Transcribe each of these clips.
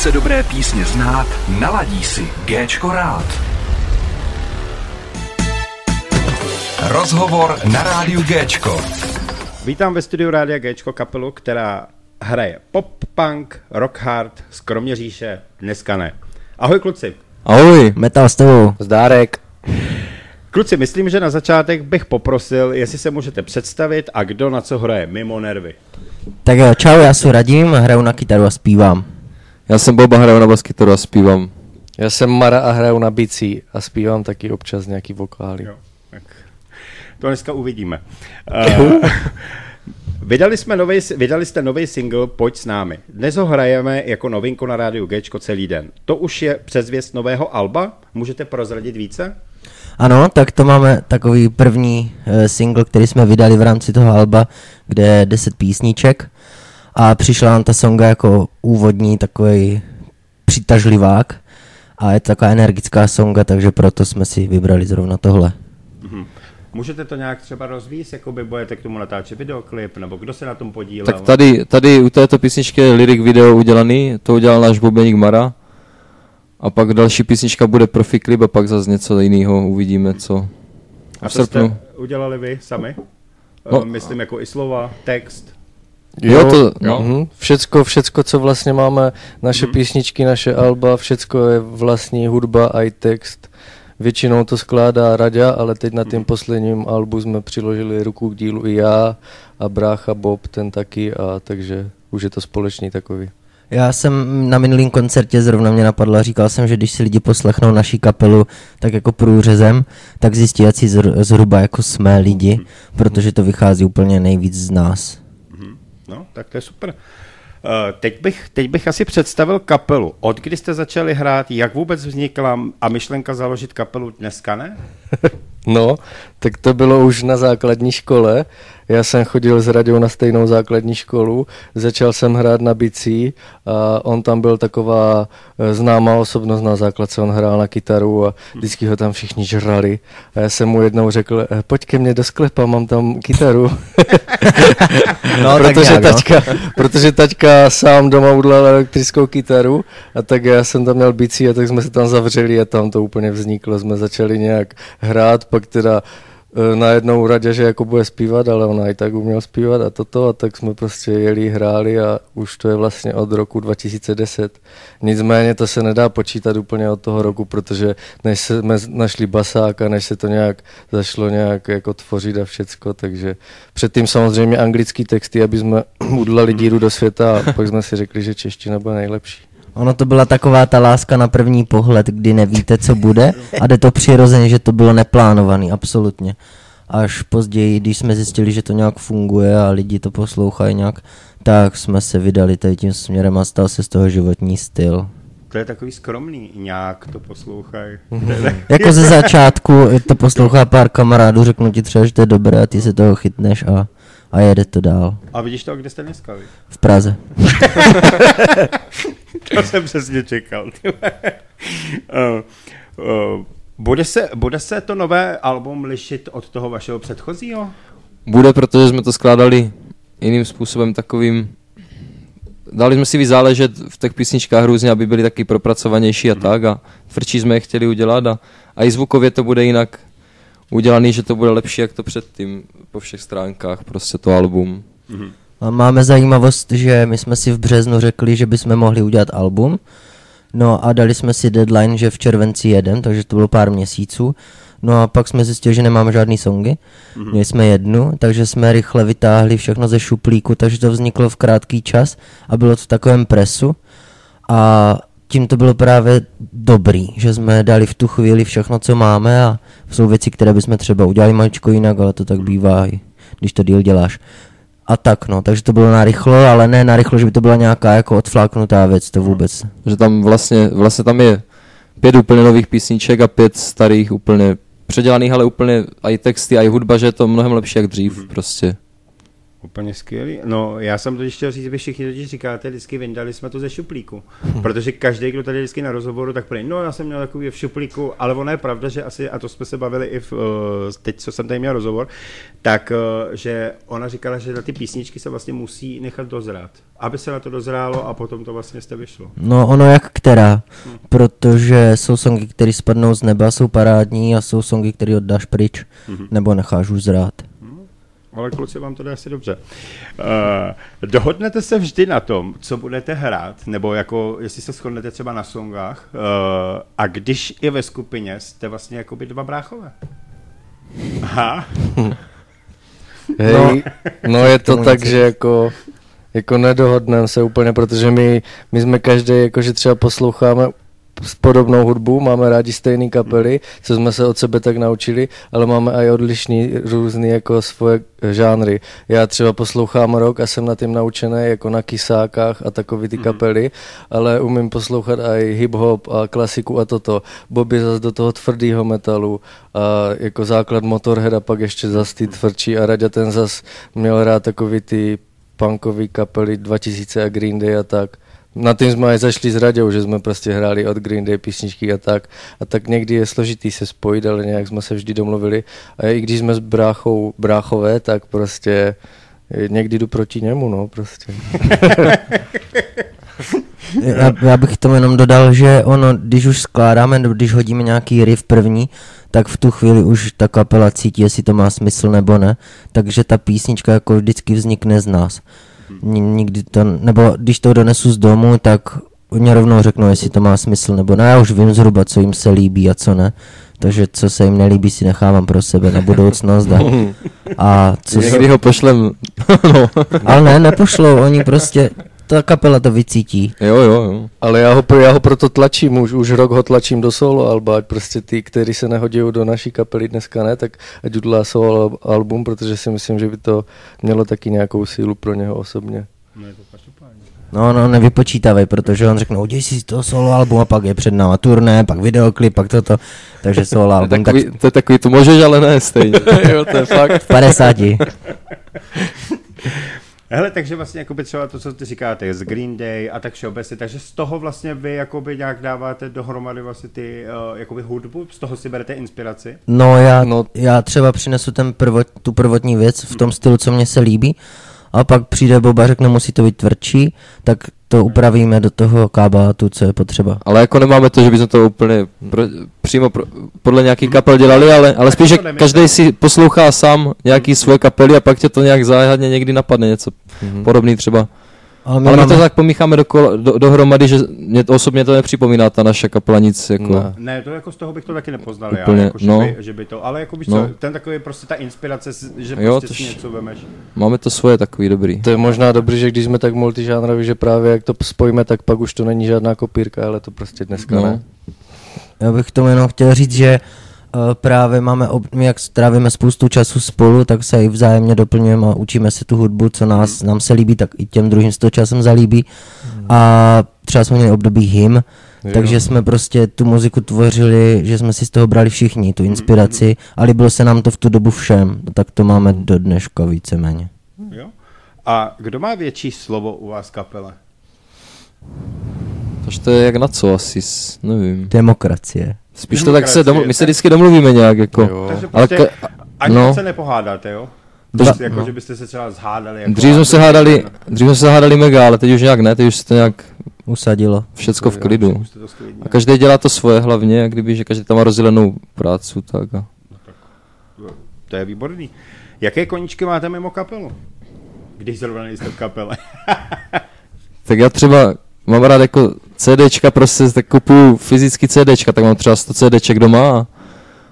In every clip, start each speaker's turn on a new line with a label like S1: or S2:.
S1: Chce dobré písně znát, naladí si Géčko rád. Rozhovor na rádiu Géčko.
S2: Vítám ve studiu Rádia Géčko kapelu, která hraje pop, punk, rock hard, z Kroměříše, dneska ne. Ahoj kluci.
S3: Ahoj, metal s tebou.
S4: Zdárek.
S2: Kluci, myslím, že na začátek bych poprosil, jestli se můžete představit a kdo na co hraje mimo nervy.
S3: Tak jo, čau, já jsem Radim, hraju na kytaru a zpívám.
S5: Já jsem Boba, hraju na baskytaru a zpívám.
S4: Já jsem Mara a hraju na bicí a zpívám taky občas nějaký vokály.
S2: Jo, tak to dneska uvidíme. Uh, vydali, jsme novej, vydali jste nový single Pojď s námi. Dnes ho hrajeme jako novinku na rádiu Gčko celý den. To už je předzvěst nového alba? Můžete prozradit více?
S3: Ano, tak to máme takový první uh, single, který jsme vydali v rámci toho alba, kde je 10 písniček a přišla nám ta songa jako úvodní takový přitažlivák a je to taková energická songa, takže proto jsme si vybrali zrovna tohle.
S2: Mm-hmm. Můžete to nějak třeba rozvíjet, jako by budete k tomu natáčet videoklip, nebo kdo se na tom podílel?
S5: Tak tady, tady u této písničky je lyric video udělaný, to udělal náš bubeník Mara. A pak další písnička bude profi klip a pak zase něco jiného uvidíme, co
S2: a v srpnu. Jste udělali vy sami? No, Myslím jako i slova, text.
S4: Jo, to, no. Mhm. Všecko, všecko, co vlastně máme, naše mm. písničky, naše alba, všecko je vlastní hudba a i text. Většinou to skládá Radia, ale teď na tím posledním albu jsme přiložili ruku k dílu i já a brácha Bob, ten taky, a takže už je to společný takový.
S3: Já jsem na minulém koncertě zrovna mě napadlo, říkal jsem, že když si lidi poslechnou naší kapelu tak jako průřezem, tak zjistí, jak si zhruba jako jsme lidi, protože to vychází úplně nejvíc z nás.
S2: No, tak to je super. Uh, teď, bych, teď bych asi představil kapelu. Od kdy jste začali hrát, jak vůbec vznikla a myšlenka založit kapelu dneska, ne?
S4: no, tak to bylo už na základní škole. Já jsem chodil s Radou na stejnou základní školu, začal jsem hrát na bicí a on tam byl taková eh, známá osobnost na základce, on hrál na kytaru a vždycky ho tam všichni žrali. A já jsem mu jednou řekl, eh, pojď ke mně do sklepa, mám tam kytaru. no, protože, nějak, no. taťka, no. protože taťka sám doma udělal elektrickou kytaru a tak já jsem tam měl bicí a tak jsme se tam zavřeli a tam to úplně vzniklo. Jsme začali nějak hrát, pak teda E, najednou radě, že jako bude zpívat, ale ona i tak uměl zpívat a toto a tak jsme prostě jeli, hráli a už to je vlastně od roku 2010. Nicméně to se nedá počítat úplně od toho roku, protože než jsme našli basák a než se to nějak zašlo nějak jako tvořit a všecko, takže předtím samozřejmě anglický texty, aby jsme udělali díru do světa a pak jsme si řekli, že čeština bude nejlepší.
S3: Ono to byla taková ta láska na první pohled, kdy nevíte, co bude a jde to přirozeně, že to bylo neplánovaný, absolutně. Až později, když jsme zjistili, že to nějak funguje a lidi to poslouchají nějak, tak jsme se vydali tady tím směrem a stal se z toho životní styl.
S2: To je takový skromný, nějak to poslouchají.
S3: jako ze začátku to poslouchá pár kamarádů, řeknu ti třeba, že to je dobré a ty se toho chytneš a a jede to dál.
S2: A vidíš to, kde jste dneska? Vy?
S3: V Praze.
S2: to jsem přesně čekal. uh, uh, bude, se, bude se to nové album lišit od toho vašeho předchozího?
S5: Bude, protože jsme to skládali jiným způsobem takovým dali jsme si vyzáležet v těch písničkách různě, aby byly taky propracovanější a mm. tak a tvrdší jsme je chtěli udělat a, a i zvukově to bude jinak udělaný, že to bude lepší jak to předtím po všech stránkách, prostě to album.
S3: Mm-hmm. Máme zajímavost, že my jsme si v březnu řekli, že bychom mohli udělat album, no a dali jsme si deadline, že v červenci jeden, takže to bylo pár měsíců. No a pak jsme zjistili, že nemáme žádný songy, mm-hmm. měli jsme jednu, takže jsme rychle vytáhli všechno ze šuplíku, takže to vzniklo v krátký čas a bylo to v takovém presu. A tím to bylo právě dobrý, že jsme dali v tu chvíli všechno, co máme a jsou věci, které bychom třeba udělali maličko jinak, ale to tak bývá, když to díl děláš. A tak no, takže to bylo narychlo, ale ne narychlo, že by to byla nějaká jako odfláknutá věc, to vůbec.
S5: Že tam vlastně, vlastně tam je pět úplně nových písniček a pět starých úplně předělaných, ale úplně i texty, i hudba, že je to mnohem lepší jak dřív mm-hmm. prostě.
S2: Úplně skvělý. No, já jsem to chtěl říct, vy všichni totiž říkáte, vždycky vyndali jsme to ze šuplíku. Protože každý, kdo tady vždycky na rozhovoru, tak prý, no já jsem měl takový v šuplíku, ale ono je pravda, že asi, a to jsme se bavili i v, eh, teď, co jsem tady měl rozhovor, tak, eh, že ona říkala, že na ty písničky se vlastně musí nechat dozrát. Aby se na to dozrálo a potom to vlastně jste vyšlo.
S3: No ono jak která, protože jsou songy, které spadnou z neba, jsou parádní a jsou songy, které oddáš pryč, nebo necháš už zrát.
S2: Ale kluci vám to jde asi dobře. Uh, dohodnete se vždy na tom, co budete hrát, nebo jako, jestli se shodnete třeba na songách, uh, a když je ve skupině, jste vlastně jako by dva bráchové. Aha.
S4: Hej, no, je to
S3: tomu
S4: tak, že jako, jako nedohodneme se úplně, protože my, my jsme každý, jakože třeba posloucháme podobnou hudbu, máme rádi stejné kapely, co jsme se od sebe tak naučili, ale máme i odlišný různý jako svoje žánry. Já třeba poslouchám rock a jsem na tím naučený jako na kysákách a takový ty kapely, ale umím poslouchat i hip-hop a klasiku a toto. Bobby zase do toho tvrdého metalu a jako základ Motorhead a pak ještě zase ty tvrdší a Raďa ten zas měl rád takový ty punkový kapely 2000 a Green Day a tak. Na tím jsme aj zašli s Raďou, že jsme prostě hráli od Green Day písničky a tak. A tak někdy je složitý se spojit, ale nějak jsme se vždy domluvili. A i když jsme s bráchou bráchové, tak prostě někdy jdu proti němu, no prostě.
S3: Já, já bych tomu jenom dodal, že ono, když už skládáme, když hodíme nějaký riff první, tak v tu chvíli už ta kapela cítí, jestli to má smysl nebo ne, takže ta písnička jako vždycky vznikne z nás. Ni- Nikdy to, nebo když to donesu z domu, tak oni rovnou řeknou, jestli to má smysl nebo ne, já už vím zhruba, co jim se líbí a co ne. Takže co se jim nelíbí, si nechávám pro sebe na budoucnost. A, a co se,
S5: Někdy ho pošlem, no.
S3: ale ne, nepošlou, oni prostě, ta kapela to vycítí.
S5: Jo, jo, jo.
S4: Ale já ho, pro- já ho proto tlačím, už, už rok ho tlačím do solo alba, ať prostě ty, kteří se nehodí do naší kapely dneska ne, tak ať udělá solo album, protože si myslím, že by to mělo taky nějakou sílu pro něho osobně.
S3: No, no, nevypočítavej, protože on řekne, udělej si to solo album a pak je před náma turné, pak videoklip, pak toto, takže solo
S5: To je
S3: album, tak
S5: takový, to je takový, to můžeš, ale ne stejně.
S4: jo, to je fakt.
S3: v 50.
S2: Hele, takže vlastně jakoby třeba to, co ty říkáte, z Green Day a tak všeobecně, takže z toho vlastně vy jakoby nějak dáváte dohromady vlastně ty uh, jakoby hudbu, z toho si berete inspiraci?
S3: No já,
S4: No.
S3: já třeba přinesu ten prvot, tu prvotní věc v tom stylu, co mně se líbí, a pak přijde Boba, řekne, musí to být tvrdší, tak to upravíme do toho kábátu, co je potřeba.
S5: Ale jako nemáme to, že bychom to úplně pro, přímo pro, podle nějaký kapel dělali, ale, ale spíš, že každý si poslouchá sám nějaký svoje kapely a pak tě to nějak záhadně někdy napadne něco podobný třeba.
S3: Ale my
S5: Ale my
S3: máme,
S5: to tak pomícháme do, do, dohromady, že mě to, osobně to nepřipomíná ta naše kapela nic jako...
S4: Ne.
S2: Ne, to jako z toho bych to taky nepoznal,
S5: Úplně,
S2: já, jako, že,
S5: no.
S2: by, že by to, ale jako víš
S5: No.
S2: co, ten takový prostě ta inspirace, že
S5: Jo,
S2: prostě si něco vemeš.
S5: Máme to svoje takový dobrý.
S4: To je možná dobrý, že když jsme tak multižánroví, že právě jak to spojíme, tak pak už to není žádná kopírka, ale to prostě dneska
S5: No.
S4: ne.
S3: Já bych tomu jenom chtěl říct, že uh, právě máme, ob, my jak strávíme spoustu času spolu, tak se i vzájemně doplňujeme a učíme se tu hudbu, co nás, nám se líbí, tak i těm druhým se to časem zalíbí. A třeba jsme měli období hym,
S4: Jo.
S3: takže jsme prostě tu muziku tvořili, že jsme si z toho brali všichni, tu inspiraci a líbilo se nám to v tu dobu všem, tak to máme do dneška víceméně.
S2: Jo? A kdo má větší slovo u vás kapele?
S5: Takže to je jak na co asi, s- nevím.
S3: Demokracie.
S5: Spíš to tak se, domlu, my se vždycky domluvíme nějak jako.
S4: Jo.
S2: Takže
S5: Ale
S2: prostě
S5: ka-
S2: ani
S5: no.
S2: no. se nepohádáte, jo?
S5: To-
S2: Prostě jako,
S5: no.
S2: že byste se třeba zhádali. Jako
S5: Dřív jsme se hádali, dřív jsme se hádali mega, ale teď už nějak ne, teď už se to nějak
S3: Usadilo.
S5: všecko v klidu.
S2: Jste to.
S5: A každý dělá to svoje hlavně, jak kdyby, že každý tam má rozdělenou práci, tak a...
S2: To je výborný. Jaké koníčky máte mimo kapelu? Když zrovna nejste v kapele.
S5: Tak já třeba mám rád jako CDčka, prostě tak kupuju fyzicky CDčka, tak mám třeba 100 CDček doma a,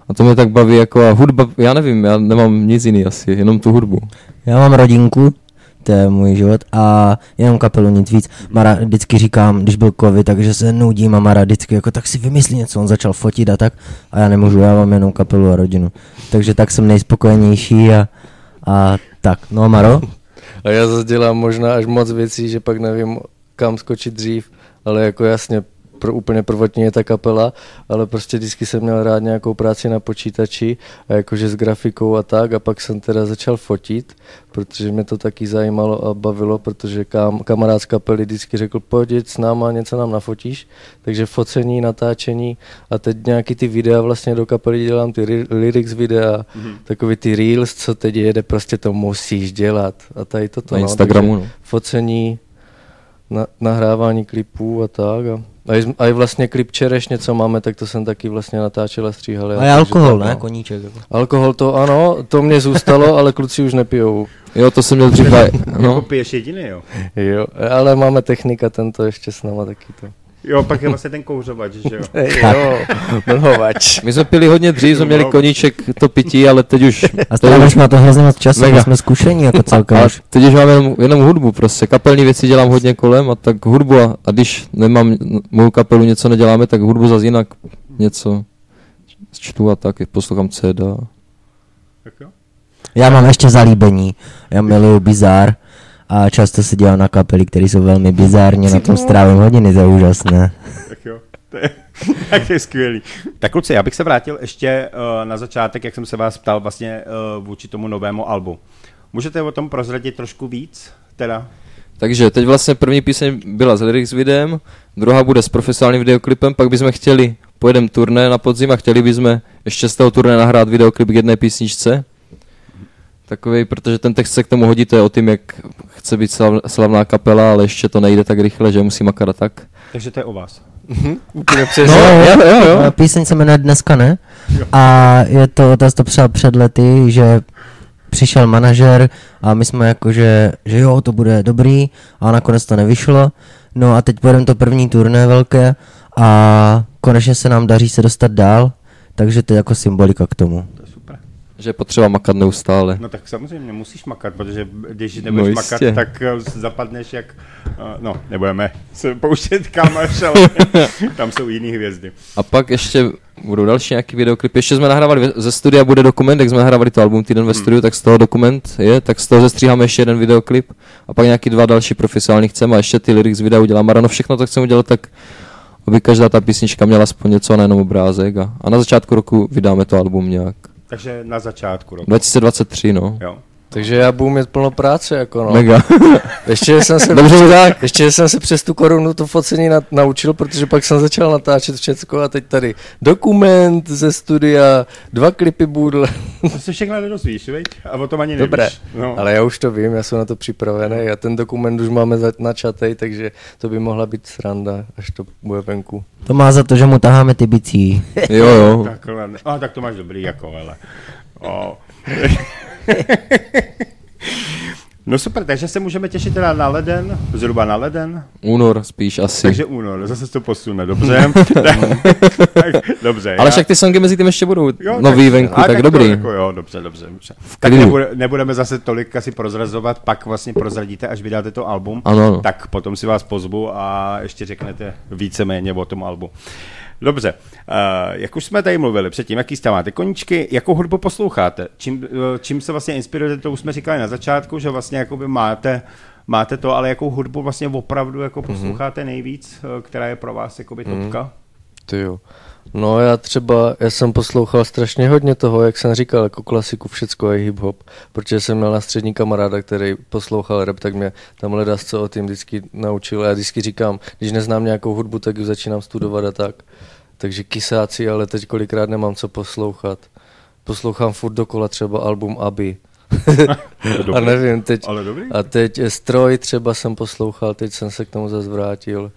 S5: a to mě tak baví jako a hudba, já nevím, já nemám nic jiný asi, jenom tu hudbu.
S3: Já mám rodinku, to je můj život a jenom kapelu, nic víc. Mara vždycky říkám, když byl covid, takže se nudím a Mara vždycky jako tak si vymyslí něco, on začal fotit a tak a já nemůžu, já mám jenom kapelu a rodinu. Takže tak jsem nejspokojenější a, a tak. No a Maro?
S4: A já zase dělám možná až moc věcí, že pak nevím, kam skočit dřív, ale jako jasně pro, úplně prvotní je ta kapela, ale prostě vždycky jsem měl rád nějakou práci na počítači, a jakože s grafikou a tak a pak jsem teda začal fotit, protože mě to taky zajímalo a bavilo, protože kam, kamarád z kapely vždycky řekl, pojď s náma, něco nám nafotíš, takže focení, natáčení a teď nějaký ty videa vlastně do kapely dělám, ty lyrics videa, mm-hmm. takový ty reels, co teď jede, prostě to musíš dělat a tady toto.
S5: Na
S4: no,
S5: Instagramu, no.
S4: Focení, na, nahrávání klipů a tak. A, a, i, a i vlastně klip Čerešně, co máme, tak to jsem taky vlastně natáčel a stříhal.
S3: A je
S4: takže
S3: alkohol,
S4: tak,
S3: ne?
S4: no.
S3: Koníček. Jako.
S4: Alkohol to ano, to mě zůstalo, ale kluci už nepijou.
S5: Jo, to jsem měl dřív,
S2: Jako
S5: no.
S2: piješ jediný, jo?
S4: Jo, ale máme technika, tento ještě s náma taky to.
S2: Jo, pak je vlastně ten kouřovač, že jo?
S4: jo, mlhovač.
S5: My jsme pili hodně dřív, jsme měli koníček to pití, ale teď už...
S3: A
S5: teď už
S3: jsme to hrozně moc času,
S5: Mega.
S3: my jsme zkušení jako celkem.
S5: ale teď už máme jenom, jenom hudbu prostě. Kapelní věci dělám hodně kolem a tak hudbu a, a když nemám mou kapelu, něco neděláme, tak hudbu zase jinak něco čtu a tak, poslouchám CD.
S2: Tak jo.
S3: Já mám ještě zalíbení, já miluju bizár a často se dělám na kapely, které jsou velmi bizárně, na tom strávím hodiny, to je úžasné.
S2: Tak jo. To je, tak to je skvělý. Tak kluci, já bych se vrátil ještě uh, na začátek, jak jsem se vás ptal vlastně uh, vůči tomu novému albu. Můžete o tom prozradit trošku víc? Teda?
S5: Takže teď vlastně první píseň byla s lyrics videem, druhá bude s profesionálním videoklipem, pak bychom chtěli, pojedeme turné na podzim a chtěli bychom ještě z toho turné nahrát videoklip k jedné písničce. Takový, protože ten text se k tomu hodí, to je o tom, jak chce být slav, slavná kapela, ale ještě to nejde tak rychle, že musí makat tak.
S2: Takže to je o vás.
S4: Úplně
S3: No,
S4: přesně.
S3: jo, jo, jo. Píseň se jmenuje Dneska ne. A je to, to, to psal před lety, že přišel manažer a my jsme jako, že, že jo, to bude dobrý a nakonec to nevyšlo. No a teď pojedeme to první turné velké a konečně se nám daří se dostat dál, takže to je jako symbolika k tomu.
S5: Že je potřeba makat neustále.
S2: No tak samozřejmě musíš makat, protože když nebudeš
S5: No
S2: makat, tak eh, zapadneš jak... Uh, no, nebudeme se pouštět kam až, ale tam jsou jiné hvězdy.
S5: A pak ještě budou další nějaký videoklipy. Ještě jsme nahrávali ze studia, bude dokument, jak jsme nahrávali to album týden ve studiu, tak z toho dokument je, tak z toho zestříháme ještě jeden videoklip a pak nějaký dva další profesionální chceme a ještě ty lyrics videa uděláme. A no všechno to chceme udělat tak, aby každá ta písnička měla aspoň něco a nejenom obrázek. A, a na začátku roku vydáme to album nějak.
S2: Takže na začátku roku.
S5: 2023, no.
S2: Jo.
S4: Takže já budu mít plno práce, jako no.
S5: Mega.
S4: Ještě jsem se,
S5: Dobře, tak.
S4: ještě jsem se přes tu korunu to focení na, naučil, protože pak jsem začal natáčet všecko a teď tady dokument ze studia, dva klipy budl.
S2: To se všechno nedozvíš, viď? A o tom ani nevíš.
S4: Dobré,
S2: No.
S4: ale já už to vím, já jsem na to připravený a ten dokument už máme za- načatej, takže to by mohla být sranda, až to bude venku.
S3: To má za to, že mu taháme ty bicí.
S5: Jo, jo.
S2: Takhle. A tak to máš dobrý, jako, ale. O. No super, takže se můžeme těšit teda na leden, zhruba na leden,
S5: Únor spíš asi.
S2: takže únor, zase se to posune, dobře. tak, dobře.
S5: Ale
S2: já-
S5: však ty songy mezi tím ještě budou
S2: Jo,
S5: nový venku,
S2: a
S5: tak,
S2: to
S5: dobrý.
S2: Jako, jo, dobře, dobře. dobře. Tak
S5: klidu.
S2: nebude, nebudeme zase tolik asi prozrazovat, pak vlastně prozradíte, až vydáte to album.
S5: Ano, ano.
S2: Tak potom si vás pozvu a ještě řeknete víceméně o tom albu. Dobře, uh, jak už jsme tady mluvili předtím, jaký jste máte koníčky, jakou hudbu posloucháte? Čím, eh, čím se vlastně inspirujete, to už jsme říkali na začátku, že vlastně jakoby máte, máte to, ale jakou hudbu vlastně opravdu jako posloucháte nejvíc, eh, která je pro vás jakoby topka?
S4: Ty jo. No já třeba, já jsem poslouchal strašně hodně toho, jak jsem říkal, jako klasiku všecko je hip-hop, protože jsem měl na střední kamaráda, který poslouchal rap, tak mě tam ledas co o tím vždycky naučil. Já vždycky říkám, když neznám nějakou hudbu, tak ji začínám studovat a tak. Takže kysáci, ale teď kolikrát nemám co poslouchat. Poslouchám furt dokola třeba album Aby. a nevím, teď,
S2: Ale dobrý.
S4: a teď Stroj třeba jsem poslouchal, teď jsem se k tomu zase vrátil.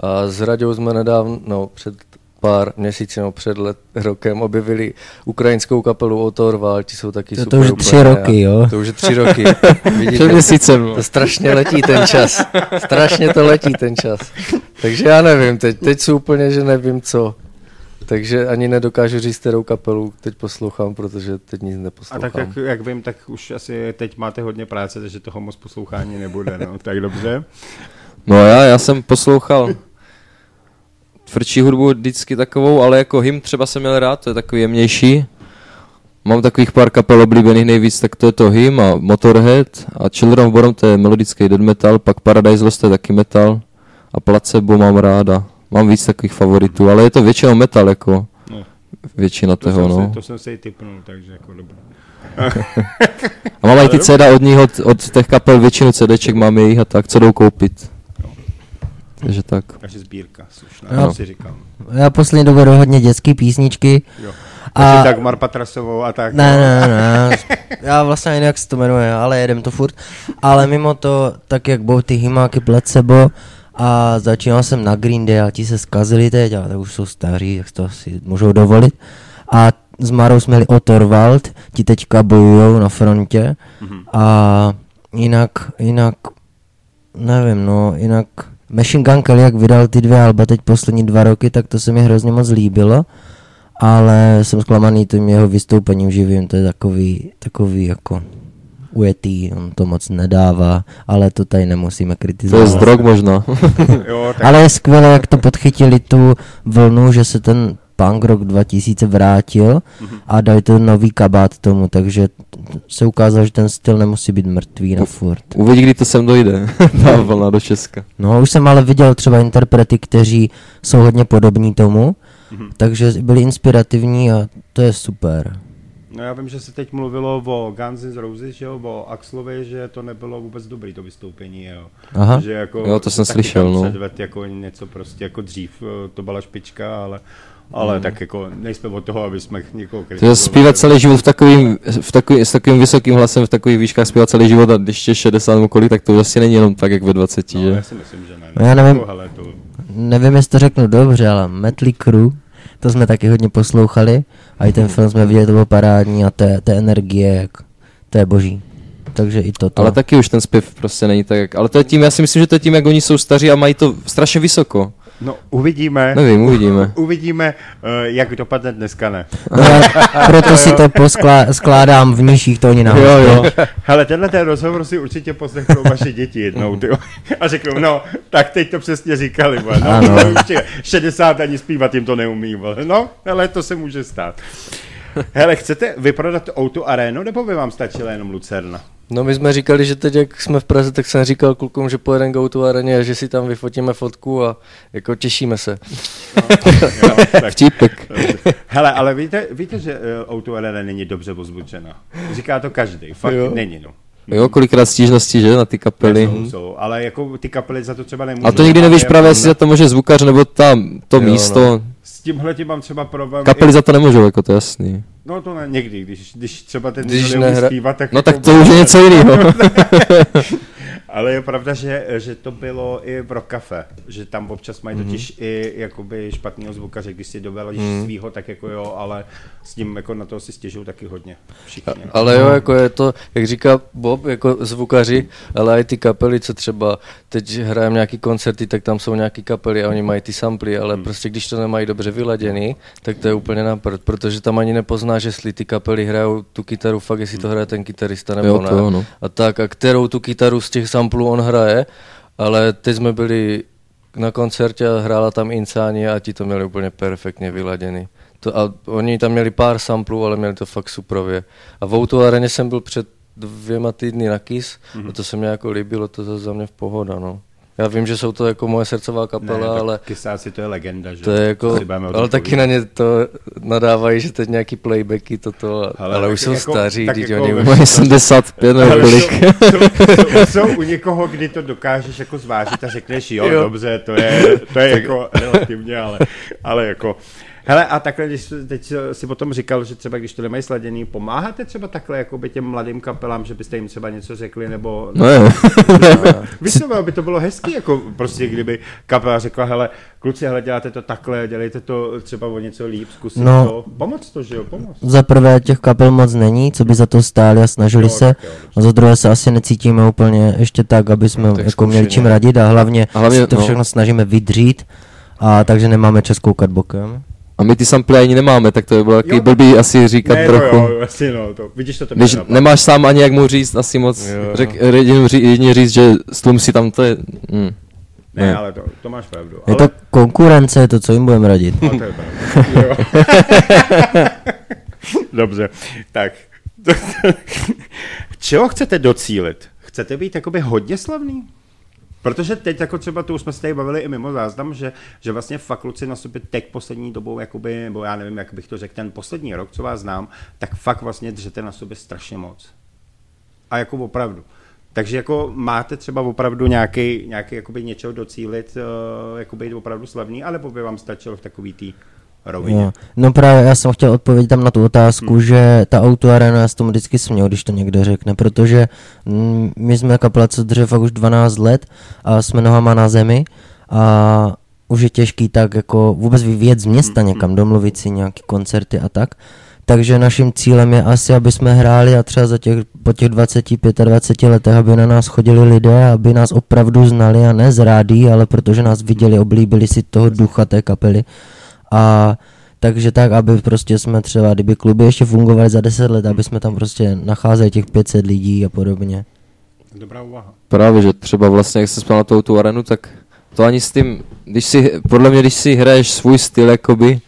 S4: A s Raďou jsme nedávno, no, před pár měsíci, no, před let, rokem objevili ukrajinskou kapelu Otorval, ti jsou taky
S3: To- to
S4: super.
S3: už je
S4: úplně
S3: tři
S4: a-
S3: roky, jo?
S4: To už je tři roky. Vidíte,
S5: Před měsícem.
S4: to strašně letí ten čas. Strašně to letí ten čas. Takže já nevím, teď, teď jsou úplně, že nevím co. Takže ani nedokážu říct, kterou kapelu teď poslouchám, protože teď nic
S2: A
S4: neposlouchám.
S2: tak jak, jak vím, tak už asi teď máte hodně práce, takže toho moc poslouchání nebude, no, tak dobře.
S5: No já, já jsem poslouchal tvrdší hudbu vždycky takovou, ale jako hymn třeba jsem měl rád, to je takový jemnější. Mám takových pár kapel oblíbených nejvíc, tak to je to hymn a Motorhead a Children of Bodom to je melodický death metal, pak Paradise Lost to je taky metal a Placebo mám rád a mám víc takových favoritů, ale je to většinou metal, jako
S2: No.
S5: většina
S2: To,
S5: toho, no.
S2: si, to jsem si i typnul, takže jako dobré.
S5: A mám i ty CD od nich, od, od těch kapel, většinu CDček mám jejich a tak, co jdou koupit. Takže tak.
S2: Takže sbírka, slušná,
S3: Jo.
S2: si říkal.
S3: Já poslední době hodně dětské písničky.
S2: Jo.
S3: A-
S2: A... Dagmar Patrasovou a tak.
S3: Ne, ne, ne, ne. Já vlastně nevím, jak se to jmenuje, ale jedem to furt. Ale mimo to, tak jak budou ty hymáky placebo a začínal jsem na Green Day a ti se zkazili teď, ale tak už jsou staří, tak to si můžou dovolit. A s Marou jsme měli o Torvald, ti teďka bojujou na frontě. A jinak, jinak, nevím, no, jinak Machine Gun Kelly, jak vydal ty dvě alba teď poslední dva roky, tak to se mi hrozně moc líbilo ale jsem zklamaný tím jeho vystoupením živým, to je takový, takový jako ujetý, on to moc nedává, ale to tady nemusíme
S5: To
S3: kritizovat.
S5: je z drog možná.
S2: Jo, tak
S3: Ale je skvělé, jak to podchytili tu vlnu, že se ten punk rok 2000 vrátil a dali to nový kabát tomu, takže se ukázalo, že ten styl nemusí být mrtvý na furt.
S5: Uvidí, kdy to sem dojde. Ta vlna do Česka.
S3: No, už jsem ale viděl třeba interprety, kteří jsou hodně podobní tomu, takže byli inspirativní a to je super.
S2: No já vím, že se teď mluvilo o Guns N' Roses, že jo, o Axlovi, že to nebylo vůbec dobrý to vystoupení, jo.
S3: Aha.
S2: Že jako,
S5: Jo, to jsem slyšel, no.
S2: Předved jako něco prostě jako dřív, to byla špička, ale, ale tak jako nejsme od toho, aby jsme někoho
S5: To
S2: kritizovali.
S5: je zpívat celý život v takovým, v takový, s takovým vysokým hlasem v takových výškách zpívat celý život a když je 60 nebo kolik, tak to vlastně není jenom tak, jak ve 20,
S2: No,
S5: že?
S2: já si myslím, že ne.
S3: No, já nevím.
S2: Jako, hele, to,
S3: Nevím, jestli to řeknu dobře, ale Metley Crew, to jsme taky hodně poslouchali a i ten film jsme viděli, to bylo parádní a té, té energie, jak, to je boží. Takže i toto.
S5: Ale taky už ten zpěv prostě není tak, jak, ale to je tím, já si myslím, že to je tím, jak oni jsou staří a mají to strašně vysoko.
S2: No uvidíme.
S5: Nevím, uvidíme.
S2: Uvidíme, eh, jak dopadne dneska, ne.
S3: No, proto si to posklá, skládám v nižších tóninách.
S5: Jo, jo.
S2: Hele, tenhle ten rozhovor si určitě poslechnou vaše děti jednou, ty. A řeknou, no, tak teď to přesně říkali, vole. no,
S3: Ano.
S2: no už je 60 ani zpívat jim to neumí, vole. no, hele, to se může stát. Hele, chcete vyprodat Outu Arenu, nebo by vám stačila jenom Lucerna?
S4: No my jsme říkali, že teď, jak jsme v Praze, tak jsem říkal klukům, že pojedeme go to areně a že si tam vyfotíme fotku a jako těšíme se.
S2: Jo, tak.
S5: Vtípek.
S2: Hele, ale víte, víte že uh, Outu Arena není dobře ozvučena. Říká to každý, fakt
S4: Jo.
S2: není, no.
S5: Jo, kolikrát stížností, že, na ty kapely.
S2: Jsou, jsou, ale jako ty kapely za to třeba nemůžou.
S5: A to nikdy nevíš právě,
S2: jako
S5: jestli za to může zvukař, nebo ta, to
S4: Jo,
S5: místo.
S2: S tímhle tím mám třeba problém.
S5: Kapely
S2: i-
S5: za to nemůžou, jako to je jasný.
S2: No to ne, někdy, když, když třeba ten
S4: Když nehra-
S2: zpívat, tak
S5: No
S2: jako
S5: tak to už je něco jiného.
S2: Ale je pravda, že, že to bylo i v Rock Cafe, že tam občas mají totiž i jakoby špatného zvukaře, když si doveláš mm. svýho, tak jako jo, ale s tím jako na to si stěžují taky hodně všichni. No.
S4: Ale jo, jako je to, jak říká Bob, jako zvukaři, ale i ty kapely, co třeba teď hrajeme nějaký koncerty, tak tam jsou nějaký kapely a oni mají ty samply, ale
S5: Hmm.
S4: prostě když to nemají dobře vyladěný, tak to je úplně na prd, protože tam ani nepoznáš, jestli ty kapely hrajou tu kytaru fakt, jestli to hraje ten kytarista nebo
S5: Jo,
S4: ne.
S5: to no.
S4: A tak, a kterou tu kytaru z těch samplů on hraje, ale teď jsme byli na koncertě a hrála tam Insania a ti to měli úplně perfektně vyladěný. To, a oni tam měli pár samplů, ale měli to fakt suprově. A v Outu Areně jsem byl před dvěma týdny na KIS
S2: Mhm.
S4: a to se mi jako líbilo, to zase za mě v pohoda, no. Já vím, že jsou to jako moje srdcová kapela,
S2: ne,
S4: ale
S2: Kysáci to je legenda, že?
S4: to je jako, ale taky
S2: povídat.
S4: na ně to nadávají, že teď nějaký playbacky toto, ale, ale už jsou
S2: jako-
S4: staří, teď
S2: jako-
S4: oni.
S5: Mají 75 nebo kolik.
S2: jsou, u někoho, kdy to dokážeš jako zvážit a řekneš, jo, jo.
S4: Jo.
S2: dobře, to je, to je jako relativně, ale, ale jako... Hele, a takhle, když teď si potom říkal, že třeba když to nemají sladěný, pomáháte třeba takhle jakoby těm mladým kapelám, že byste jim třeba něco řekli, nebo...
S5: No jo.
S2: Víš co, by to bylo hezký, jako prostě kdyby kapela řekla, hele, kluci, hele, děláte to takhle, dělejte to třeba o něco líp, zkusit
S3: No.
S2: to, pomoct to, že jo, pomoct.
S3: Za prvé těch kapel moc není, co by za to stáli a snažili
S2: Jo,
S3: se.
S2: tak jo.
S3: A za druhé se asi necítíme úplně ještě tak, aby jsme
S4: Tak
S3: jako měli čím radit a hlavně,
S5: A hlavně,
S3: si to
S5: no.
S3: všechno snažíme vydřít. A takže nemáme čas koukat bokem.
S5: A my ty sample ani nemáme, tak to by bylo takový blbý asi říkat
S2: ne,
S5: trochu.
S2: No jo, asi no, to, vidíš, to to
S5: Když
S2: nenapadlo.
S5: nemáš sám ani jak mu říct asi moc,
S4: Jo.
S5: řek, jedině, ří, říct, že stlum si tam to je, mm.
S2: Ne,
S5: Ne.
S2: ale to, to máš pravdu.
S3: Je
S2: ale...
S3: to konkurence, je to co jim budeme radit.
S2: No, to je pravda. Dobře, tak. Čeho chcete docílit? Chcete být jakoby hodně slavný? Protože teď, jako třeba tu jsme se tady bavili i mimo záznam, že, že vlastně fakt kluci na sobě teď poslední dobou, jakoby, nebo já nevím, jak bych to řekl, ten poslední rok, co vás znám, tak fakt vlastně držete na sobě strašně moc. A jako opravdu. Takže jako máte třeba opravdu nějaký, nějaký jakoby něčeho docílit, uh, jakoby opravdu slavný, ale by vám stačilo v takový té rovině.
S3: Jo. No právě já jsem chtěl odpovědět tam na tu otázku, hmm. že ta autoarena, já s tomu vždycky směl, když to někdo řekne, protože mm, my jsme kapela, co dře fakt už 12 let a jsme nohama na zemi a už je těžký tak jako vůbec vyvíjet z města
S2: Hmm,
S3: někam, domluvit si nějaký koncerty a tak. Takže naším cílem je asi, aby jsme hráli a třeba za těch, po těch 20-25 letech, aby na nás chodili lidé, aby nás opravdu znali a ne z rádí, ale protože nás viděli, oblíbili si toho ducha té kapely. A takže tak, aby prostě jsme třeba, kdyby kluby ještě fungovaly za 10 let, aby jsme tam prostě nacházeli těch 500 lidí a podobně.
S2: Dobrá úvaha.
S5: Právě, že třeba vlastně, jak jsi spal na tou tu arenu, tak to ani s tím, když si, podle mě, když si hraješ svůj styl, jakoby,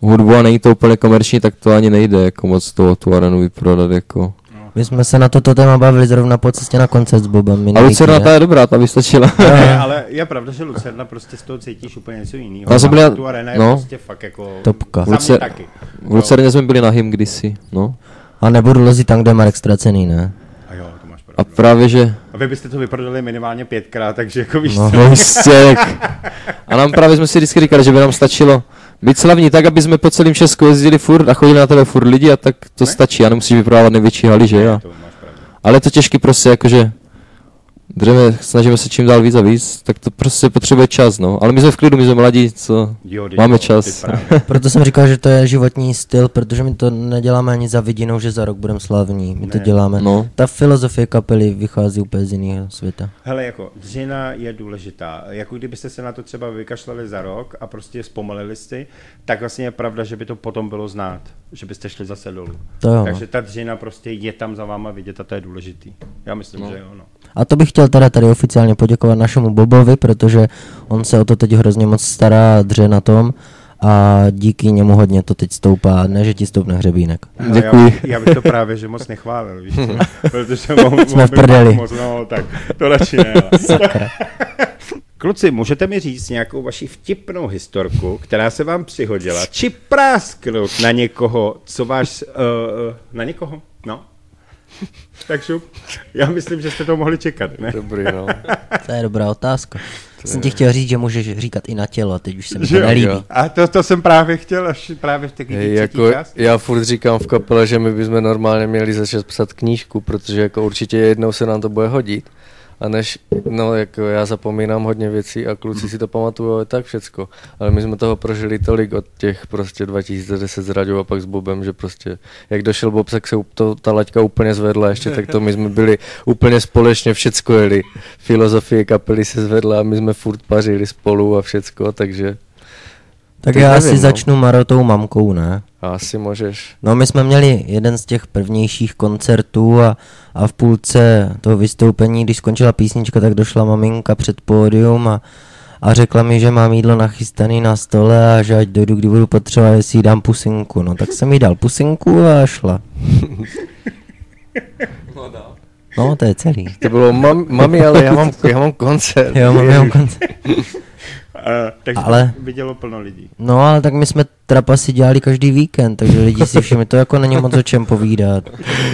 S5: hudbu a není to úplně komerční, tak to ani nejde, jako moc toho tu arenu vyprodat, jako.
S3: My jsme se na toto téma bavili zrovna po cestě na koncert s Bobem.
S5: A
S3: minulý
S5: Lucerna
S3: týden.
S5: ta je dobrá, ta vystačila.
S2: Ne, ale je pravda, že Lucerna prostě z toho cítíš úplně něco jiného.
S5: Já jsem byl-
S2: tu arena je
S5: no.
S2: prostě fakt jako...
S3: Topka.
S2: Za mě
S5: Lucer-
S2: taky.
S5: V Lucerně jsme byli na hym kdysi, no.
S3: A nebudu lezit tam, kde je Marek ztracený, ne?
S2: A jo, to máš
S5: A
S2: pravdu.
S5: právě, že
S2: A vy byste to vyprodali minimálně pětkrát, takže jako víš
S3: No.
S2: co?
S5: No. A nám právě jsme si vždycky říkali, že by nám stačilo být slavní tak, aby jsme po celém Česku jezdili furt a chodili na tebe furt lidi a tak to
S2: Ne?
S5: stačí a nemusíš vyprodávat největší haly, že jo? Ale je to těžký prostě, jakože Dřeme, snažíme se čím dál víc a víc, tak to prostě potřebuje čas, no. Ale my jsme v klidu, my jsme mladí, co
S2: Jo,
S5: máme
S2: jo,
S5: čas.
S3: Proto jsem říkal, že to je životní styl, protože my to neděláme ani za vidinou, že za rok budeme slavní. My to
S2: Ne.
S3: děláme.
S5: No.
S3: Ta filozofie kapely vychází úplně z jiného světa.
S2: Hele, jako dřina je důležitá. Jako kdybyste se na to třeba vykašlali za rok a prostě zpomalili si, tak vlastně je pravda, že by to potom bylo znát, že byste šli zase dolů.
S3: To jo, no.
S2: Takže ta dřina prostě je tam za váma vidět a to je důležitý. Já myslím,
S5: No.
S2: že jo, no.
S3: A to bych chtěl teda tady oficiálně poděkovat našemu Bobovi, protože on se o to teď hrozně moc stará, dře na tom a díky němu hodně to teď stoupá, ne že ti stoupne hřebínek.
S2: Hele,
S5: Děkuji.
S2: Já, bych- já bych to právě, že moc nechválil, víš co? Protože mohl,
S3: Jsme
S2: mohl
S3: v prdeli.
S2: moc, no, tak to radši ne. Kluci, můžete mi říct nějakou vaši vtipnou historku, která se vám přihodila, či prásknout na někoho, co váš, uh, na někoho, no. Tak šup. Já myslím, že jste to mohli čekat, ne?
S4: Dobrý, no.
S3: To je dobrá otázka. Jsem ti chtěl říct, že můžeš říkat i na tělo, a teď už se mi
S2: Že
S3: to nelíbí.
S4: jo.
S2: A to, to jsem právě chtěl, až právě v
S4: Hej,
S2: třetí
S4: jako, já furt říkám v kapele, že my bychom normálně měli začít psat knížku, protože jako určitě jednou se nám to bude hodit. A než, no jako já zapomínám hodně věcí a kluci si to pamatují tak všecko. Ale my jsme toho prožili tolik od těch prostě 2010 s Raďou a pak s Bobem, že prostě jak došel Bob, tak se to, ta laťka úplně zvedla ještě, tak to my jsme byli úplně společně všecko jeli. Filozofie kapely se zvedla a my jsme furt pařili spolu a všecko, takže
S3: Tak
S4: Teď
S3: já
S4: nevím,
S3: si
S4: no.
S3: začnu Marotou mamkou, ne?
S4: Asi můžeš.
S3: No my jsme měli jeden z těch prvnějších koncertů a, a v půlce toho vystoupení, když skončila písnička, tak došla maminka před pódium a, a řekla mi, že mám jídlo nachystaný na stole a že ať dojdu, kdy budu potřebovat, jestli jí dám pusinku. No tak jsem jí dal pusinku a šla. No to je celý.
S4: To bylo, mam, mami, ale já mám, já mám koncert.
S3: Jo, mám jenom koncert.
S2: Uh, takže
S3: Ale-
S2: ale... vidělo plno lidí.
S3: No ale tak my jsme trapasy dělali každý víkend, takže lidi si všimli, to jako není moc o čem povídat.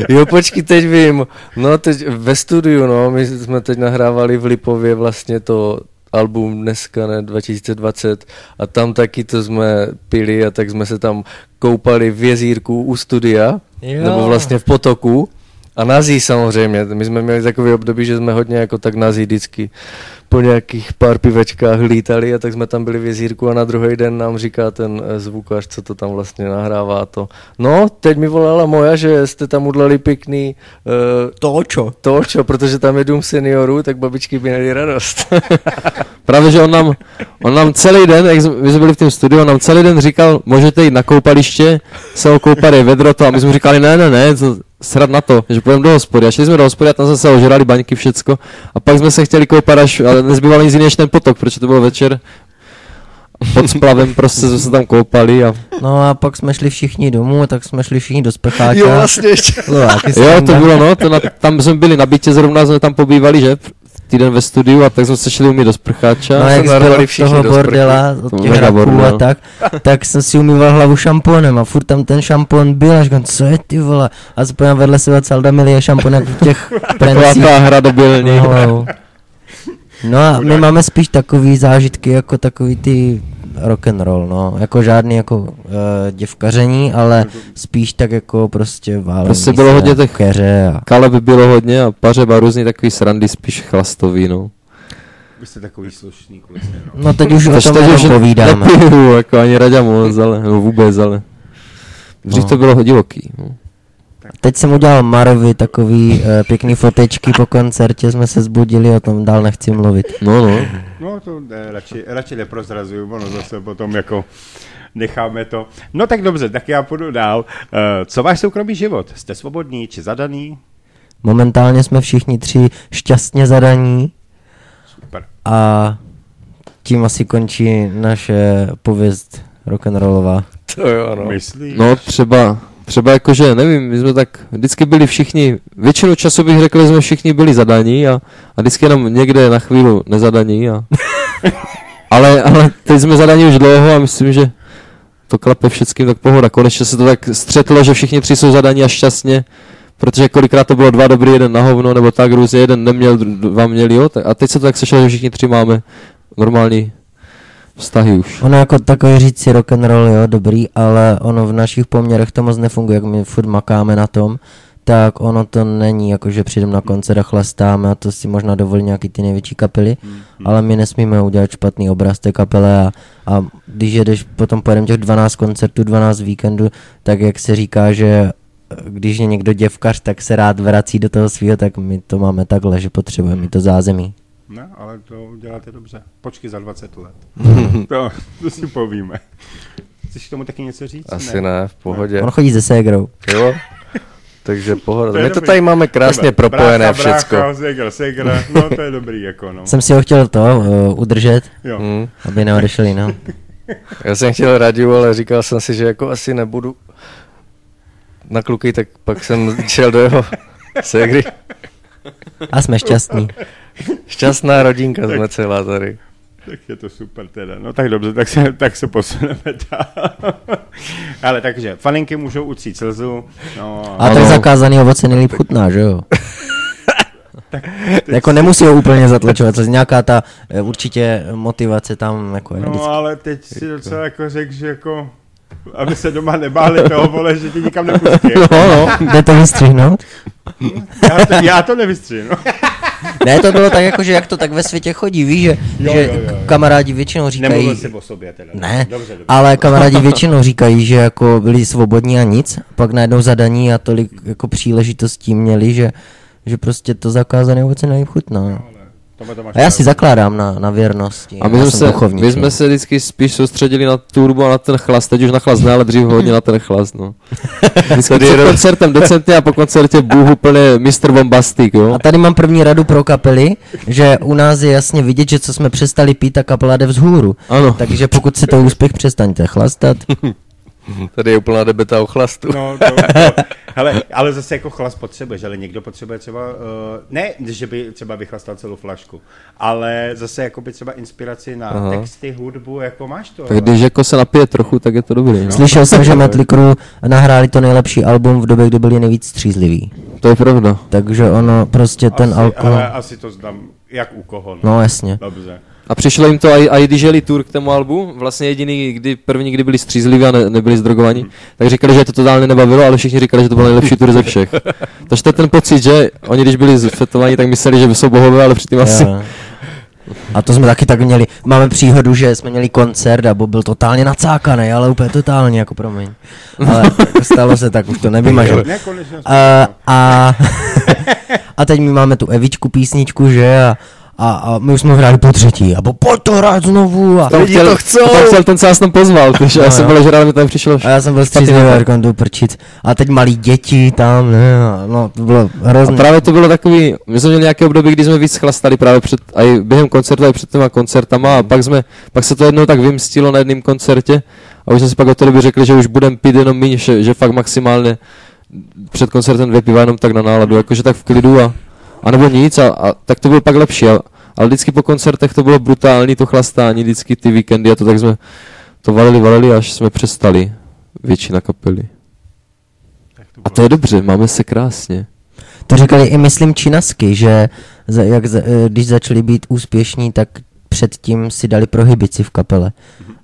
S4: Jo, počkej, teď vím. No, teď ve studiu, no, my jsme teď nahrávali v Lipově vlastně to album dneska, ne, 2020 a tam taky to jsme pili a tak jsme se tam koupali v jezírku u studia,
S3: Jo.
S4: nebo vlastně v potoku a nazí samozřejmě, my jsme měli takový období, že jsme hodně jako tak nazí vždycky po nějakých pár pivečkách lítali a tak jsme tam byli v jezírku a na druhý den nám říká ten eh, zvukař, co to tam vlastně nahrává to. No, teď mi volala moja, že jste tam udělali pěkný uh,
S3: To čo?
S4: to, čo, protože tam je dům seniorů, tak babičky by měly radost.
S5: Právě, že on nám, on nám celý den, jak jsme, my jsme byli v tom studiu, on nám celý den říkal, můžete jít na koupaliště, se okoupat je vedro to a my jsme říkali, ne, ne, ne, to, srad na to, že půjdeme do hospody. A šli jsme do hospody a tam jsme se ožrali baňky, všecko. A pak jsme se chtěli koupat až, ale nezbýval nic jiný než ten potok, protože to byl večer. Pod splavem prostě jsme se tam koupali a
S3: No a pak jsme šli všichni domů, tak jsme šli všichni do sprcháka.
S4: jo, vlastně ještě.
S3: Slováky
S5: jo, to bylo no, to na, tam jsme byli na bytě, zrovna jsme tam pobývali, že? Týden ve studiu a tak jsme se šli umít do sprcháča.
S3: No, jak bylo
S4: všichni
S3: toho
S4: do sprchy.
S3: bordela, od těch raků a
S5: bordel.
S3: tak, tak jsem si umýval hlavu šamponem a furt tam ten šampon byl a říkám, co je ty vole? A spojím vedle sebe celda milie šamponek v těch
S5: Taková
S3: prencích.
S5: ta hra debilní.
S3: na hlavu. No a my máme spíš takový zážitky jako takový ty rock and roll, no, jako žádný jako uh, děvkaření, ale spíš tak jako prostě válení
S5: Prostě bylo
S3: se
S5: hodně těch-
S3: keře a
S5: Kaleb bylo hodně a pařeb a různý takový srandy spíš chlastový, no.
S2: Vy jste takový slušný kluci, no.
S3: no teď už o
S5: Teď
S3: tom
S5: teď
S3: jenom
S5: už
S3: povídáme.
S5: Nepiju, jako ani Raďa moc, ale no, vůbec, ale dřív
S3: No.
S5: to bylo divoký. No.
S3: Teď jsem udělal Marovi takový uh, pěkný fotečky po koncertě, jsme se zbudili, o tom dál nechci mluvit.
S5: no, no.
S2: No to ne, radši, radši neprozrazuju, ono zase potom jako necháme to. No tak dobře, tak já půjdu dál. Uh, co váš soukromý život? Jste svobodný či zadaný?
S3: Momentálně jsme všichni tři šťastně zadaní
S2: Super.
S3: a tím asi končí naše pověst rock'n'rollová.
S4: To jo, no.
S2: Myslíš?
S5: No třeba, třeba jakože, nevím, my jsme tak vždycky byli všichni, většinu času bych řekl, že jsme všichni byli zadaní a, a vždycky jenom někde na chvíli nezadaní. A, ale, ale teď jsme zadaní už dlouho a myslím, že to klape všeckým tak pohoda. Konečně se to tak střetlo, že všichni tři jsou zadaní a šťastně, protože kolikrát to bylo dva dobrý, jeden na hovno, nebo tak různě, jeden neměl, dva měli, jo, a teď se to tak sešlo, že všichni tři máme normální vztahy už.
S3: Ono jako takový říct si rock'n'roll, jo, dobrý, ale ono v našich poměrech to moc nefunguje, jak my furt makáme na tom, tak ono to není jako, že přijdeme na koncert a chlastáme a to si možná dovolí nějaký ty největší kapely, ale my nesmíme udělat špatný obraz té kapele a, a když jedeš, potom pojedeme těch 12 koncertů, 12 víkendů, tak jak se říká, že eh, když je někdo děvkař, tak se rád vrací do toho svého, tak my to máme takhle, že potřebujeme mít to zázemí.
S2: No, ale to děláte dobře. Počkej za 20 let. to, to si povíme. Chceš k tomu taky něco říct?
S4: Asi ne, v pohodě.
S3: On chodí se ségrou.
S4: Jo? Takže pohoda.
S2: To
S4: My to
S2: dobrý.
S4: tady máme krásně
S2: Dobrý.
S4: propojené
S2: brácha,
S4: všecko.
S2: Brácha, segra, segra, no to je dobrý jako no.
S3: Jsem si ho chtěl to uh, udržet,
S2: Jo.
S4: Hm.
S3: aby neodešel jinam.
S4: Já jsem chtěl radiu, ale říkal jsem si, že jako asi nebudu na kluky, tak pak jsem šel do jeho segry.
S3: A jsme šťastní.
S4: Šťastná rodinka jsme celá tady.
S2: Tak je to super teda. No tak dobře, tak se, tak se posuneme dál. Ale takže, faninky můžou utřít slzu. No,
S3: A tak zakázaný ovoce nejlíp chutná, že jo? jako nemusí ho úplně zatlačovat, to je nějaká ta eh, určitě motivace tam jako je
S2: no
S3: vždycky.
S2: ale teď si docela jako řekl, že jako aby se doma nebáli toho, vole, že tě nikam nepustí.
S3: No, no. Jde to vystřihnout?
S2: Já to, já to nevystřihnu.
S3: Ne, to bylo tak jako, že jak to tak ve světě chodí, víš, že,
S2: Jo,
S3: že
S2: jo, jo, jo.
S3: kamarádi většinou říkají...
S2: Nemluvil jsi o sobě teda.
S3: Ne,
S2: Dobře, dobře.
S3: ale kamarádi většinou říkají, že jako byli svobodní a nic, pak najednou zadaní a tolik jako příležitostí měli, že, že prostě to zakázané ovoce nejlíp chutná. no. A já si zakládám na, na věrnosti.
S5: A my
S3: já
S5: jsme,
S3: jsem
S5: se,
S3: duchovní
S5: my jsme se vždycky spíš soustředili na turbo a na ten chlast. Teď už na chlast ne, ale dřív hodně na ten chlast, no. Vždycky před koncertem decentně a po koncertě Bůh úplně Mr. Bombastic, jo.
S3: A tady mám první radu pro kapely, že u nás je jasně vidět, že co jsme přestali pít, ta kapela jde vzhůru.
S5: Ano.
S3: Takže pokud se to úspěch, přestaňte chlastat.
S4: Tady je úplná debeta o chlastu.
S2: No, to, to, hele, ale zase jako chlas potřebuješ, ale někdo potřebuje třeba, uh, ne, že by třeba vychlastal celou flašku, ale zase jako by třeba inspiraci na
S5: Aha.
S2: texty, hudbu, jako máš to.
S5: Tak když jako se napije trochu, tak je to dobrý, no.
S3: Slyšel jsem, že Mötley nahráli to nejlepší album v době, kdy byli nejvíc střízliví.
S5: To je pravda.
S3: Takže ono prostě ten
S2: asi,
S3: alkohol...
S2: Ale asi to znám, jak u koho. No.
S3: No jasně.
S2: Dobře.
S5: A přišlo jim to i, i když jeli tour k tomu albu, vlastně jediný, kdy první, kdy byli střízliví a ne, nebyli zdrogovaní, tak říkali, že je to totálně nebavilo, ale všichni říkali, že to byl nejlepší tour ze všech. Takže to je ten pocit, že oni, když byli zfetovaní, tak mysleli, že jsou bohové, ale předtím asi...
S3: A to jsme taky tak měli. Máme příhodu, že jsme měli koncert a Bob byl totálně nacákaný, ale úplně totálně, jako promiň. Ale stalo se tak, už to nevymažel.
S2: Ne, konečně.
S3: A, a, a teď my máme tu Evičku písničku, že? A, a, a my už jsme hráli po třetí. A bo pojď to hrát znovu. A,
S5: Tam chtěl,
S4: to chcou!
S5: Tam chtěl ten, co nás tam pozval, takže
S3: No,
S5: já jsem byl, že rád mi tam přišlo.
S3: a já jsem byl a
S5: nápad.
S3: říkám, jdu prčit. A teď malí děti tam, ne, a no, to bylo
S5: A
S3: hrozně.
S5: právě to bylo takový, my jsme měli nějaké období, kdy jsme víc chlastali právě před, a i během koncertu, a i před těma koncertama a pak jsme, pak se to jednou tak vymstilo na jednom koncertě a už jsme si pak od té doby řekli, že už budeme pít jenom méně, že, že fakt maximálně před koncertem dvě piva jenom tak na náladu, jakože tak v klidu a, A nebo nic, a, a tak to bylo pak lepší. A, ale vždycky po koncertech to bylo brutální, to chlastání, vždycky ty víkendy a to tak jsme to valili, valili, až jsme přestali většina kapely. A to je dobře, máme se krásně.
S3: To říkali i, myslím, činasky, že za, jak, za, eh, když začali být úspěšní, tak předtím si dali prohybici v kapele.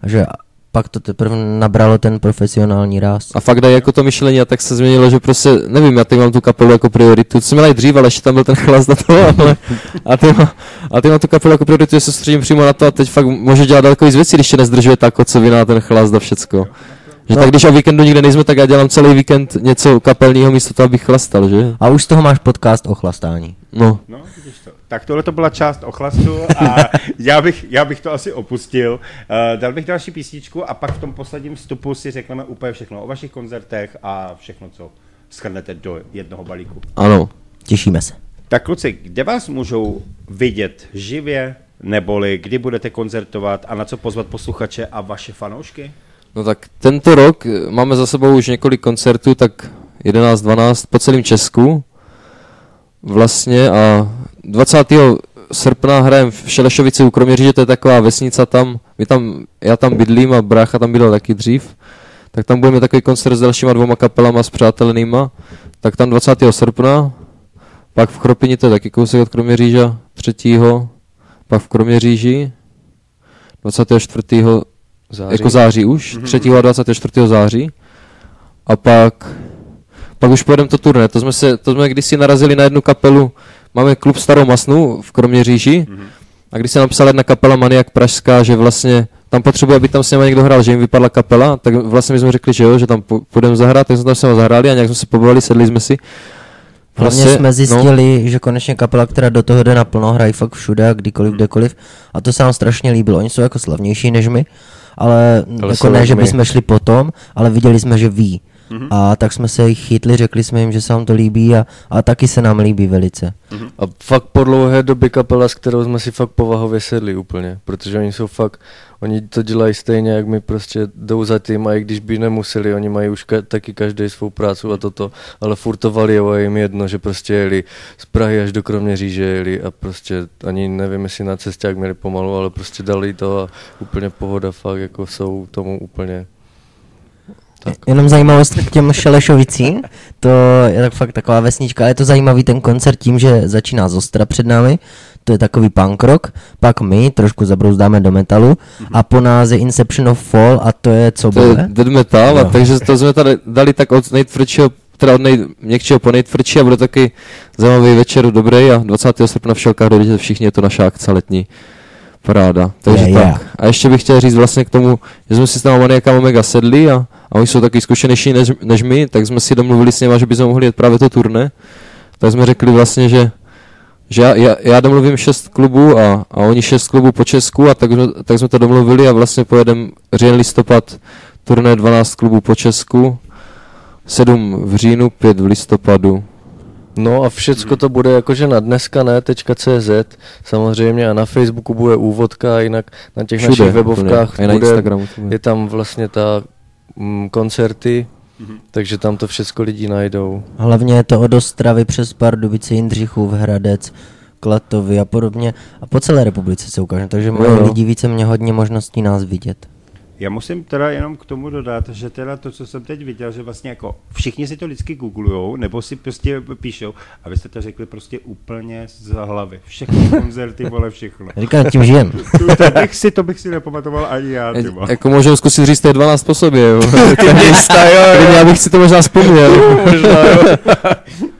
S3: A že pak to teprve nabralo ten profesionální ráz.
S5: A fakt dají jako to myšlení a tak se změnilo, že prostě, nevím, já teď mám tu kapelu jako prioritu, co jsme dali dřív, ale ještě tam byl ten chlas na to, ale a ty, má, a ty mám tu kapelu jako prioritu, že se soustředím přímo na to a teď fakt můžu dělat daleko víc věcí, když tě nezdržuje ta kocovina, ten chlas a všecko. Že
S3: No.
S5: tak když o víkendu nikde nejsme, tak já dělám celý víkend něco kapelního místo toho, abych chlastal, že?
S3: A už z toho máš podcast o chlastání.
S5: No.
S2: No, vidíš to. Tak tohle to byla část ochlastu a já bych, já bych to asi opustil. Uh, dal bych další písničku a pak v tom posledním vstupu si řekneme úplně všechno o vašich koncertech a všechno, co schrnete do jednoho balíku.
S5: Ano.
S3: Těšíme se.
S2: Tak kluci, kde vás můžou vidět živě, neboli kdy budete koncertovat a na co pozvat posluchače a vaše fanoušky?
S5: No tak tento rok máme za sebou už několik koncertů, tak 11-12 po celém Česku vlastně a 20. srpna hrajem v Šelešovici u Kroměříže, to je taková vesnica tam, my tam, já tam bydlím a brácha tam bydlel taky dřív, tak tam budeme takový koncert s dalšíma dvoma kapelama s přátelnýma, tak tam 20. srpna, pak v Chropini, to je taky kousek od Kroměříža, 3. pak v Kroměříži, 24
S4: Září.
S5: jako září už, 3. a 24. září. A pak, pak už pojedeme to turné. To jsme, se, to jsme kdysi narazili na jednu kapelu, máme klub Starou Masnu v Kroměříži, a když se napsala jedna kapela Maniak Pražská, že vlastně tam potřebuje, aby tam s nimi někdo hrál, že jim vypadla kapela, tak vlastně my jsme řekli, že jo, že tam půjdeme zahrát, tak jsme tam s nimi zahráli a nějak jsme se pobavili, sedli jsme si.
S3: Hlavně
S5: Prostě,
S3: jsme zjistili, no. že konečně kapela, která do toho jde naplno, hrají fakt všude a kdykoliv, kdekoliv. A to se nám strašně líbilo. Oni jsou jako slavnější než my, ale,
S4: Ale
S3: jako ne, že bychom šli potom, ale viděli jsme, že ví. A tak jsme se jich chytli, řekli jsme jim, že se nám to líbí a, a taky se nám líbí velice.
S4: A fakt po dlouhé době kapela, s kterou jsme si fakt povahově sedli úplně, protože oni jsou fakt, oni to dělají stejně, jak my prostě jdou za tím a i když by nemuseli, oni mají už ka- taky každý svou práci a toto, ale furt to a je jim jedno, že prostě jeli z Prahy až do Kroměříže jeli a prostě ani nevím, jestli na cestě jak měli pomalu, ale prostě dali to a úplně pohoda fakt jako jsou tomu úplně tak.
S3: Jenom zajímavost k těm Šelešovicím, to je tak fakt taková vesnička, ale je to zajímavý ten koncert tím, že začíná z Ostra před námi, to je takový punk rock, pak my trošku zabrouzdáme do metalu a po nás je Inception of Fall a to je co
S5: To je
S3: bude?
S5: dead metal, a
S3: Jo.
S5: takže to jsme tady dali tak od nejtvrdšího, teda od nejměkčího po nejtvrdší a bude taky zajímavý večer, dobrý a 20. srpna v Šelkách dojdete všichni, je to naše akce letní. Paráda. Takže
S3: Je,
S5: tak.
S3: je.
S5: A ještě bych chtěl říct vlastně k tomu, že jsme si s náma maniakama mega sedli a, a oni jsou taky zkušenější než, než my, tak jsme si domluvili s nimi, že bychom mohli jet právě to turné. Tak jsme řekli vlastně, že že já, já, já domluvím šest klubů a, a oni šest klubů po Česku a tak, jsme- tak jsme to domluvili a vlastně pojedeme říjen listopad turné 12 klubů po Česku, 7 v říjnu, 5 v listopadu.
S4: No a všecko to bude jakože na dneska ne.cz samozřejmě a na Facebooku bude úvodka a jinak na těch
S5: Všude,
S4: našich webovkách
S5: i na
S4: bude,
S5: Instagramu to bude.
S4: je tam vlastně ta mm, koncerty, takže tam to všecko lidi najdou.
S3: Hlavně je to od Ostravy přes Pardubice, Jindřichův, Hradec, Klatovy a podobně. A po celé republice se ukáže, takže mají
S5: jo.
S3: lidi více mě hodně možností nás vidět.
S2: Já musím teda jenom k tomu dodat, že teda to, co jsem teď viděl, že vlastně jako všichni si to vždycky googlujou, nebo si prostě píšou, a vy jste to řekli prostě úplně z hlavy. Všechny koncerty, vole, všechno.
S3: Říkám, tím žijem.
S2: To, to, bych si, to bych si nepamatoval ani já, ty.
S5: Jako můžeme zkusit říct, to je 12 po sobě, jo. Klidně, já bych si to možná vzpomněl.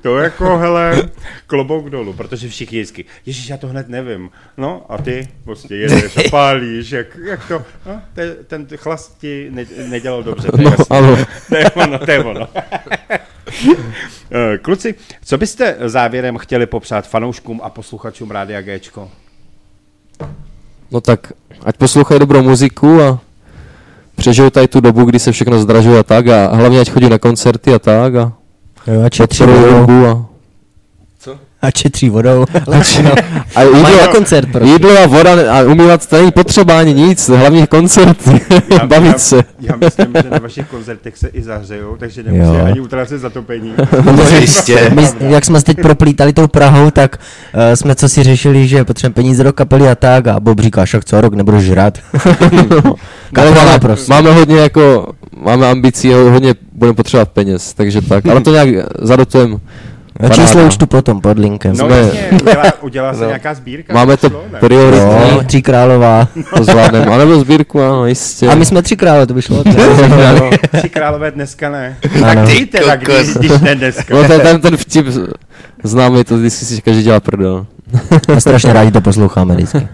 S2: To jako, hele, klobouk dolů, protože všichni vždycky, ježíš, já to hned nevím. No a ty prostě jedeš a pálíš, jak, jak to, no, te, ten chlast ti ne, nedělal dobře, to je
S5: No,
S2: jasný.
S5: ano.
S2: To je ono, to je ono. Eh, Kluci, co byste závěrem chtěli popřát fanouškům a posluchačům Rádia Gčko?
S5: No tak, ať poslouchají dobrou muziku a přežijou tady tu dobu, kdy se všechno zdražuje a tak a hlavně ať chodí na koncerty a tak a
S3: Jo, a četři
S5: podporují
S3: budou.
S5: hudbu a
S3: A četří vodou. No.
S5: A jídlo,
S3: Mají na koncert prostě.
S5: jídlo a voda a umývat to není potřeba ani nic, hlavně koncert,
S2: Já-
S5: bavit
S2: já,
S5: se.
S2: Já myslím, že na vašich koncertech se i zahřejou, takže nemusí
S3: Jo.
S2: ani utrácet zatopení.
S6: No jistě.
S3: My, jak jsme se teď proplítali tou Prahou, tak uh, jsme co si řešili, že potřebujeme peníze do kapely a tak a Bob říká, však co rok nebudeš žrát.
S5: Ale
S3: Kapela
S5: máme,
S3: prostě.
S5: máme hodně jako, máme ambicí, hodně budeme potřebovat peněz, takže tak, ale to nějak zadotujeme.
S3: A číslo účtu potom pod linkem.
S2: No
S5: Jsme-
S2: jasně, udělá, udělá se
S5: No.
S2: nějaká sbírka.
S5: Máme to prioritní,
S3: Jo, tří králová.
S5: to zvládneme, anebo sbírku, ano, jistě.
S3: A my jsme tři krále, to by šlo.
S2: No, Tři králové dneska ne. Tak
S3: Ano.
S2: ty teda, když, když ne dneska.
S5: No ten, ten, ten vtip známý, to vždycky si každý dělá prdel.
S3: A strašně rádi to posloucháme vždycky.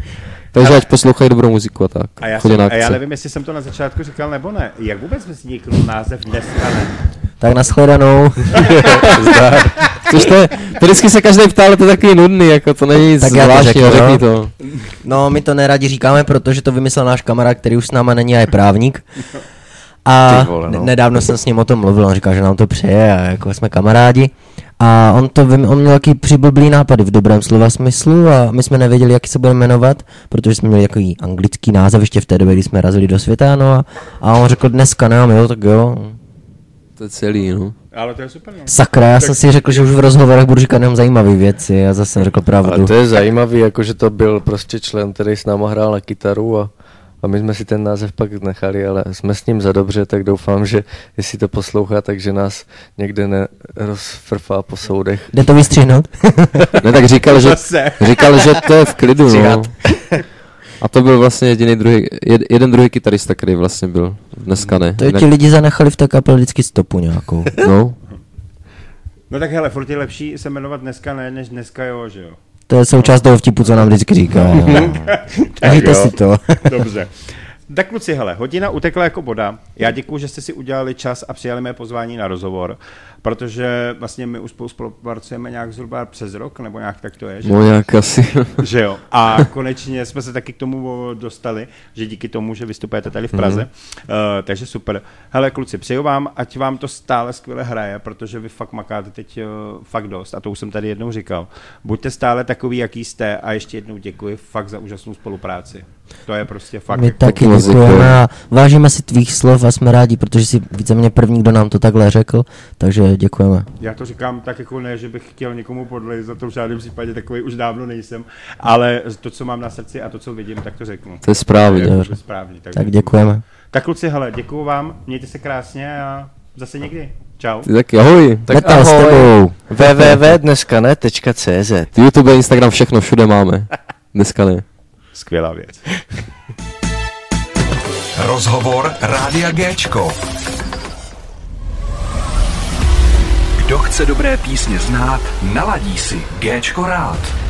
S5: Takže ať poslouchají dobrou muziku a tak.
S2: A já, jsem,
S5: na
S2: a já nevím, jestli jsem to na začátku říkal nebo ne. Jak vůbec vznikl název dneska ne?
S3: Tak nashledanou.
S5: Což to je, to vždycky se každý ptá, ale to je takový nudný, jako to není nic
S3: Tak já to
S5: řekni
S3: no.
S5: to.
S3: No, my to neradi říkáme, protože to vymyslel náš kamarád, který už s náma není a je právník. A
S4: vole, no.
S3: ne- nedávno jsem s ním o tom mluvil, on říkal, že nám to přeje a jako jsme kamarádi. A on to vym- on měl taky přiblblý nápady v dobrém slova smyslu a my jsme nevěděli, jak se bude jmenovat, protože jsme měli takový anglický název ještě v té době, kdy jsme razili do světa, no a, a on řekl dneska ne, a my jo, tak jo.
S5: To je celý, no.
S2: Ale to je super. No.
S3: Sakra, já jsem si řekl, že už v rozhovorech budu říkat jenom zajímavé věci a zase jsem řekl pravdu.
S4: Ale to je zajímavý, jakože to byl prostě člen, který s náma hrál na kytaru a, a my jsme si ten název pak nechali, ale jsme s ním za dobře, tak doufám, že jestli to poslouchá, takže nás někde nerozfrfá po soudech.
S3: Jde to vystřihnout?
S5: Ne, tak říkal, že, říkal, že to je v klidu, no. A to byl vlastně jediný druhý, jed, jeden druhý kytarista, který vlastně byl dneska ne.
S3: To je ti lidi zanechali v té kapele vždycky stopu nějakou.
S5: No,
S2: No tak hele, furt je lepší se jmenovat dneska ne, než dneska jo, že jo.
S3: To je součást toho vtipu, co nám vždycky říká. Dejte
S2: jo.
S3: si to.
S2: Dobře. Tak kluci, hele, hodina utekla jako boda. Já děkuji, že jste si udělali čas a přijali mé pozvání na rozhovor, protože vlastně my už spolu spolupracujeme nějak zhruba přes rok, nebo nějak tak to je, že?
S5: no nějak asi.
S2: že jo. A konečně jsme se taky k tomu dostali, že díky tomu, že vystupujete tady v Praze. Mm-hmm. Uh, takže super. Hele, kluci, přeju vám, ať vám to stále skvěle hraje, protože vy fakt makáte teď uh, fakt dost, a to už jsem tady jednou říkal. Buďte stále takový, jaký jste a ještě jednou děkuji fakt za úžasnou spolupráci. To je prostě fakt.
S3: My
S2: jako-
S3: taky
S5: děkujeme.
S3: a vážíme si tvých slov a jsme rádi, protože jsi víceméně první, kdo nám to takhle řekl, takže děkujeme.
S2: Já to říkám tak jako ne, že bych chtěl někomu podlejt, za to v žádném případě takový už dávno nejsem, ale to, co mám na srdci a to, co vidím, tak to řeknu.
S5: To je správně.
S2: To je
S3: Dobře.
S2: správně. Tak,
S3: Tak děkujeme.
S2: Tak kluci, hele, děkuju vám, mějte se krásně a zase někdy. Čau.
S5: Ty taky ahoj.
S4: Tak
S3: Metal s
S4: ahoj.
S3: tebou.
S4: www.dneska.cz
S5: YouTube, Instagram, všechno, všude máme. Dneska ne.
S2: Skvělá věc.
S1: Rozhovor Rádia Géčko. Kdo chce dobré písně znát, naladí si Géčko rád.